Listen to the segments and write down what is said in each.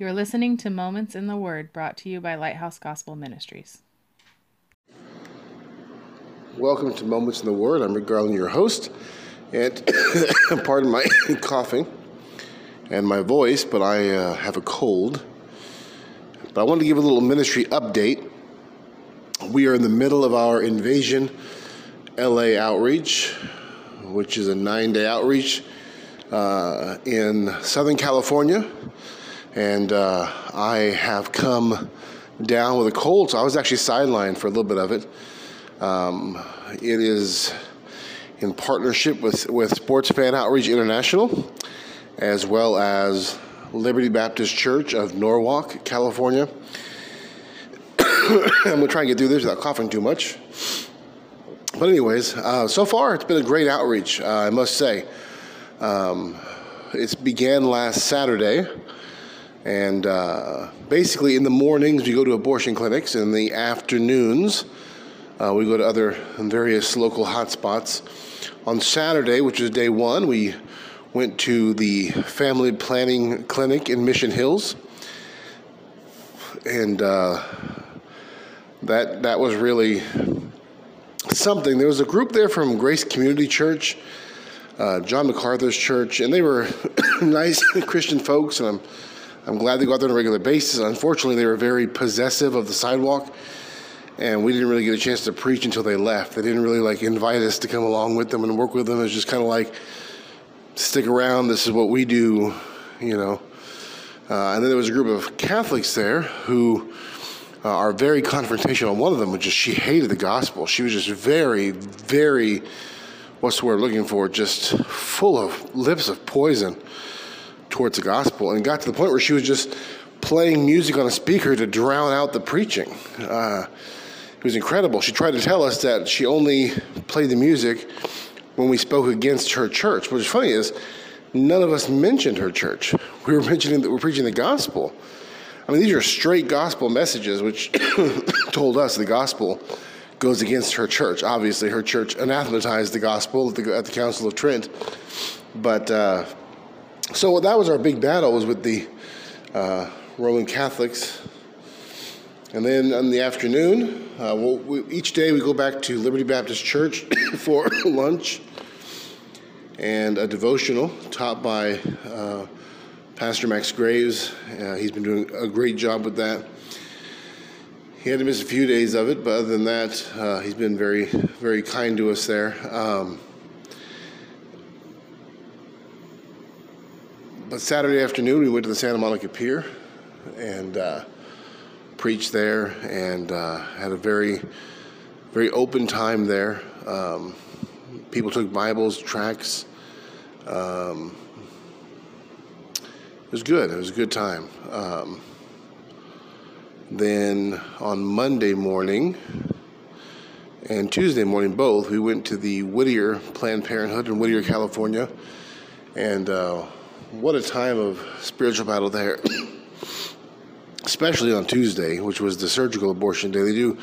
You're listening to Moments in the Word brought to you by Lighthouse Gospel Ministries. Welcome to Moments in the Word. I'm Rick Garland, your host. And pardon my coughing and my voice, but I uh, have a cold. But I want to give a little ministry update. We are in the middle of our Invasion LA outreach, which is a nine day outreach uh, in Southern California. And uh, I have come down with a cold, so I was actually sidelined for a little bit of it. Um, it is in partnership with, with Sports Fan Outreach International, as well as Liberty Baptist Church of Norwalk, California. I'm going to try and get through this without coughing too much. But, anyways, uh, so far it's been a great outreach, uh, I must say. Um, it began last Saturday, and uh, basically in the mornings we go to abortion clinics, in the afternoons uh, we go to other various local hotspots. On Saturday, which is day one, we went to the family planning clinic in Mission Hills, and uh, that that was really something. There was a group there from Grace Community Church, uh, John MacArthur's church, and they were nice Christian folks, and I'm I'm glad they go out there on a regular basis. Unfortunately, they were very possessive of the sidewalk, and we didn't really get a chance to preach until they left. They didn't really like invite us to come along with them and work with them. It was just kind of like stick around. This is what we do, you know. Uh, and then there was a group of Catholics there who uh, are very confrontational. One of them was just, she hated the gospel. She was just very, very, what's the word looking for? Just full of lips of poison towards the gospel. And got to the point where she was just playing music on a speaker to drown out the preaching. Uh, it was incredible. She tried to tell us that she only played the music when we spoke against her church. What's funny is none of us mentioned her church. We were mentioning that we're preaching the gospel. I mean, these are straight gospel messages, which told us the gospel goes against her church. Obviously, her church anathematized the gospel at the, at the Council of Trent. But uh, so that was our big battle was with the uh, Roman Catholics. And then in the afternoon, uh, we'll, we, each day we go back to Liberty Baptist Church for lunch and a devotional taught by uh, Pastor Max Graves. Uh, he's been doing a great job with that. He had to miss a few days of it, but other than that, uh, he's been very, very kind to us there. Um, Saturday afternoon, we went to the Santa Monica Pier and uh, preached there, and uh, had a very, very open time there. Um, people took Bibles, tracts. Um, it was good. It was a good time. Um, then on Monday morning and Tuesday morning, both, we went to the Whittier Planned Parenthood in Whittier, California. And uh, what a time of spiritual battle there. Especially on Tuesday, which was the surgical abortion day. They do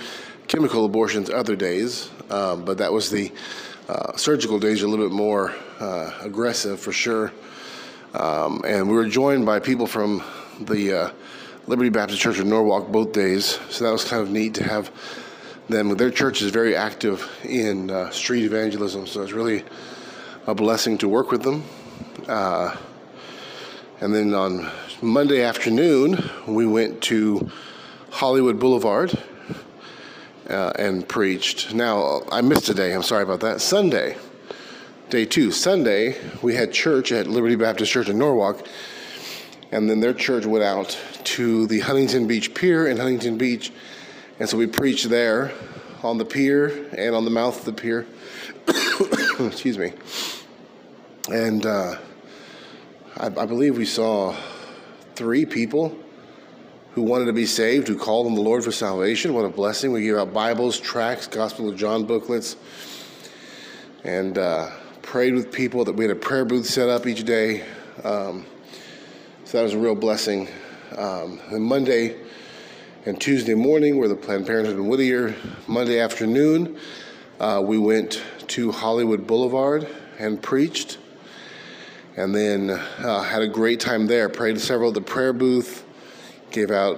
chemical abortions other days, um, but that was the uh, surgical days are a little bit more uh, aggressive for sure. Um, and we were joined by people from the uh, Liberty Baptist Church of Norwalk both days, so that was kind of neat to have them. Their church is very active in uh, street evangelism, so it's really a blessing to work with them. Uh, and then on Monday afternoon, we went to Hollywood Boulevard uh, and preached. Now, I missed a day, I'm sorry about that. Sunday day two. Sunday, we had church at Liberty Baptist Church in Norwalk, and then their church went out to the Huntington Beach Pier in Huntington Beach, and so we preached there on the pier and on the mouth of the pier. Excuse me. And uh, I, I believe we saw three people who wanted to be saved, who called on the Lord for salvation. What a blessing. We gave out Bibles, tracts, Gospel of John booklets. And uh, prayed with people. That we had a prayer booth set up each day. Um, so that was a real blessing. Um, and Monday and Tuesday morning were the Planned Parenthood in Whittier. Monday afternoon, uh, we went to Hollywood Boulevard and preached. And then uh, had a great time there. Prayed several at the prayer booth. gave out,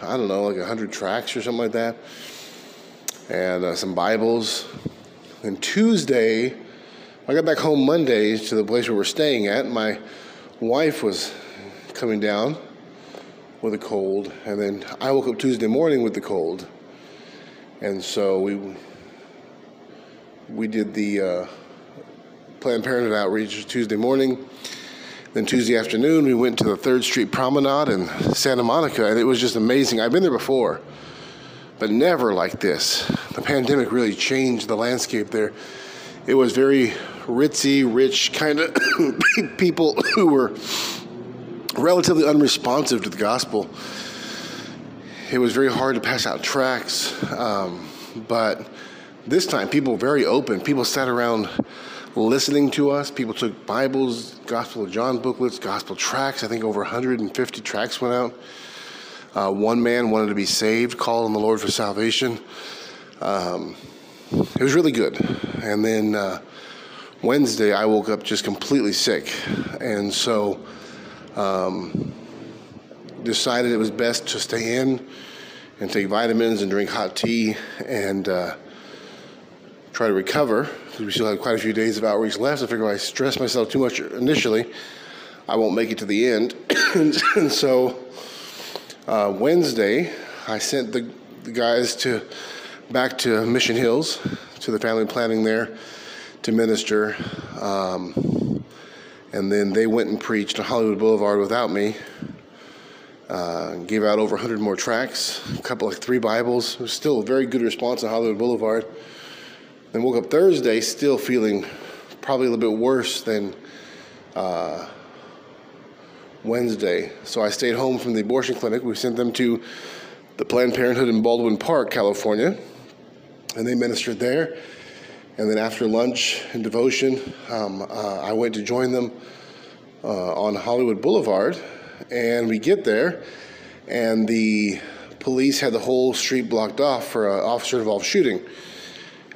I don't know, like 100 tracts or something like that, and uh, some Bibles. And Tuesday, I got back home Monday to the place where we're staying at. My wife was coming down with a cold, and then I woke up Tuesday morning with the cold, and so we we did the uh, Planned Parenthood outreach Tuesday morning. Then Tuesday afternoon, we went to the Third Street Promenade in Santa Monica, and it was just amazing. I've been there before, but never like this. The pandemic really changed the landscape there. It was very ritzy, rich kind of people who were relatively unresponsive to the gospel. It was very hard to pass out tracts, um, but this time people were very open. People sat around listening to us. People took Bibles, Gospel of John booklets, Gospel tracts. I think over 150 tracts went out. Uh, one man wanted to be saved, called on the Lord for salvation. Um, it was really good. And then uh, Wednesday, I woke up just completely sick. And so um, decided it was best to stay in and take vitamins and drink hot tea and uh, try to recover because we still have quite a few days of outreach left. I figure if I stress myself too much initially, I won't make it to the end. and so uh, Wednesday, I sent the, the guys to back to Mission Hills to the family planning there to minister. Um, and then they went and preached on Hollywood Boulevard without me. Uh, gave out over 100 more tracts, a couple like three Bibles. It was still a very good response on Hollywood Boulevard. Then woke up Thursday still feeling probably a little bit worse than uh, Wednesday. So I stayed home from the abortion clinic. We sent them to the Planned Parenthood in Baldwin Park, California, and they ministered there. And then after lunch and devotion, um, uh, I went to join them uh, on Hollywood Boulevard. And we get there, and the police had the whole street blocked off for an officer involved shooting.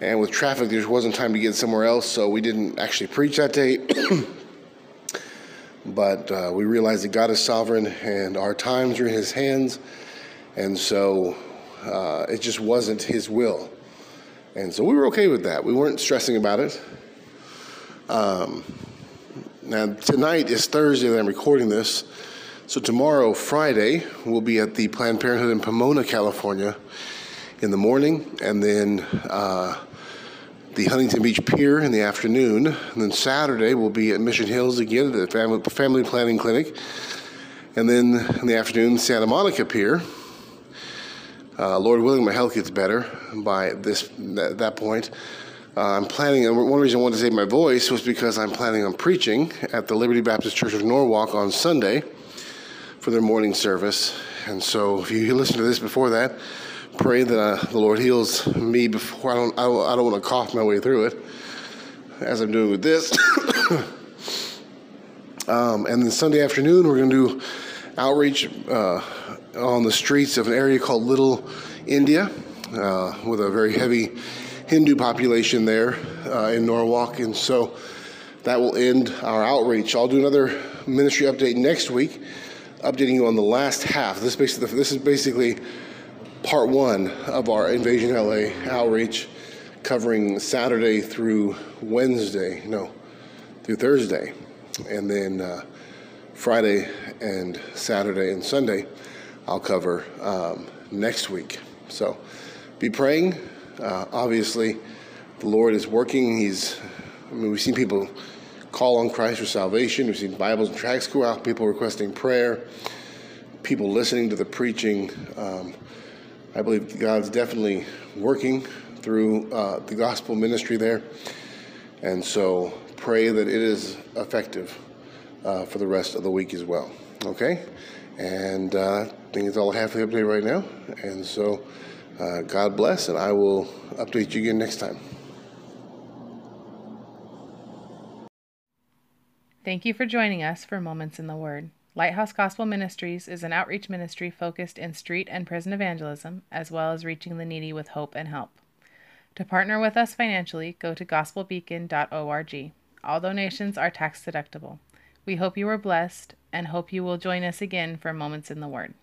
And with traffic, there wasn't time to get somewhere else, so we didn't actually preach that day. but uh, we realized that God is sovereign and our times are in His hands, and so uh, it just wasn't His will. And so we were okay with that. We weren't stressing about it. Um, now, tonight is Thursday that I'm recording this. So, tomorrow, Friday, we'll be at the Planned Parenthood in Pomona, California in the morning, and then uh, the Huntington Beach Pier in the afternoon. And then Saturday, we'll be at Mission Hills again at the Family, family Planning Clinic. And then in the afternoon, Santa Monica Pier. Uh, Lord willing, my health gets better by this that, that point. Uh, I'm planning, and one reason I wanted to save my voice was because I'm planning on preaching at the Liberty Baptist Church of Norwalk on Sunday for their morning service. And so if you listen to this before that, pray that uh, the Lord heals me before I don't, I don't, I don't want to cough my way through it as I'm doing with this. um, and then Sunday afternoon, we're going to do outreach uh, on the streets of an area called Little India uh, with a very heavy Hindu population there uh, in Norwalk. And so that will end our outreach. I'll do another ministry update next week, updating you on the last half. This, basically, this is basically part one of our Invasion LA outreach, covering Saturday through Wednesday, no, through Thursday. And then uh, Friday and Saturday and Sunday, I'll cover um, next week. So be praying. Uh, obviously, the Lord is working. He's, I mean, we've seen people call on Christ for salvation. We've seen Bibles and tracts go out, people requesting prayer, people listening to the preaching. Um, I believe God's definitely working through uh, the gospel ministry there. And so pray that it is effective uh, for the rest of the week as well. Okay? And uh, I think it's all I have update right now. And so uh, God bless, and I will update you again next time. Thank you for joining us for Moments in the Word. Lighthouse Gospel Ministries is an outreach ministry focused in street and prison evangelism, as well as reaching the needy with hope and help. To partner with us financially, go to gospelbeacon.org. All donations are tax deductible. We hope you are blessed and hope you will join us again for Moments in the Word.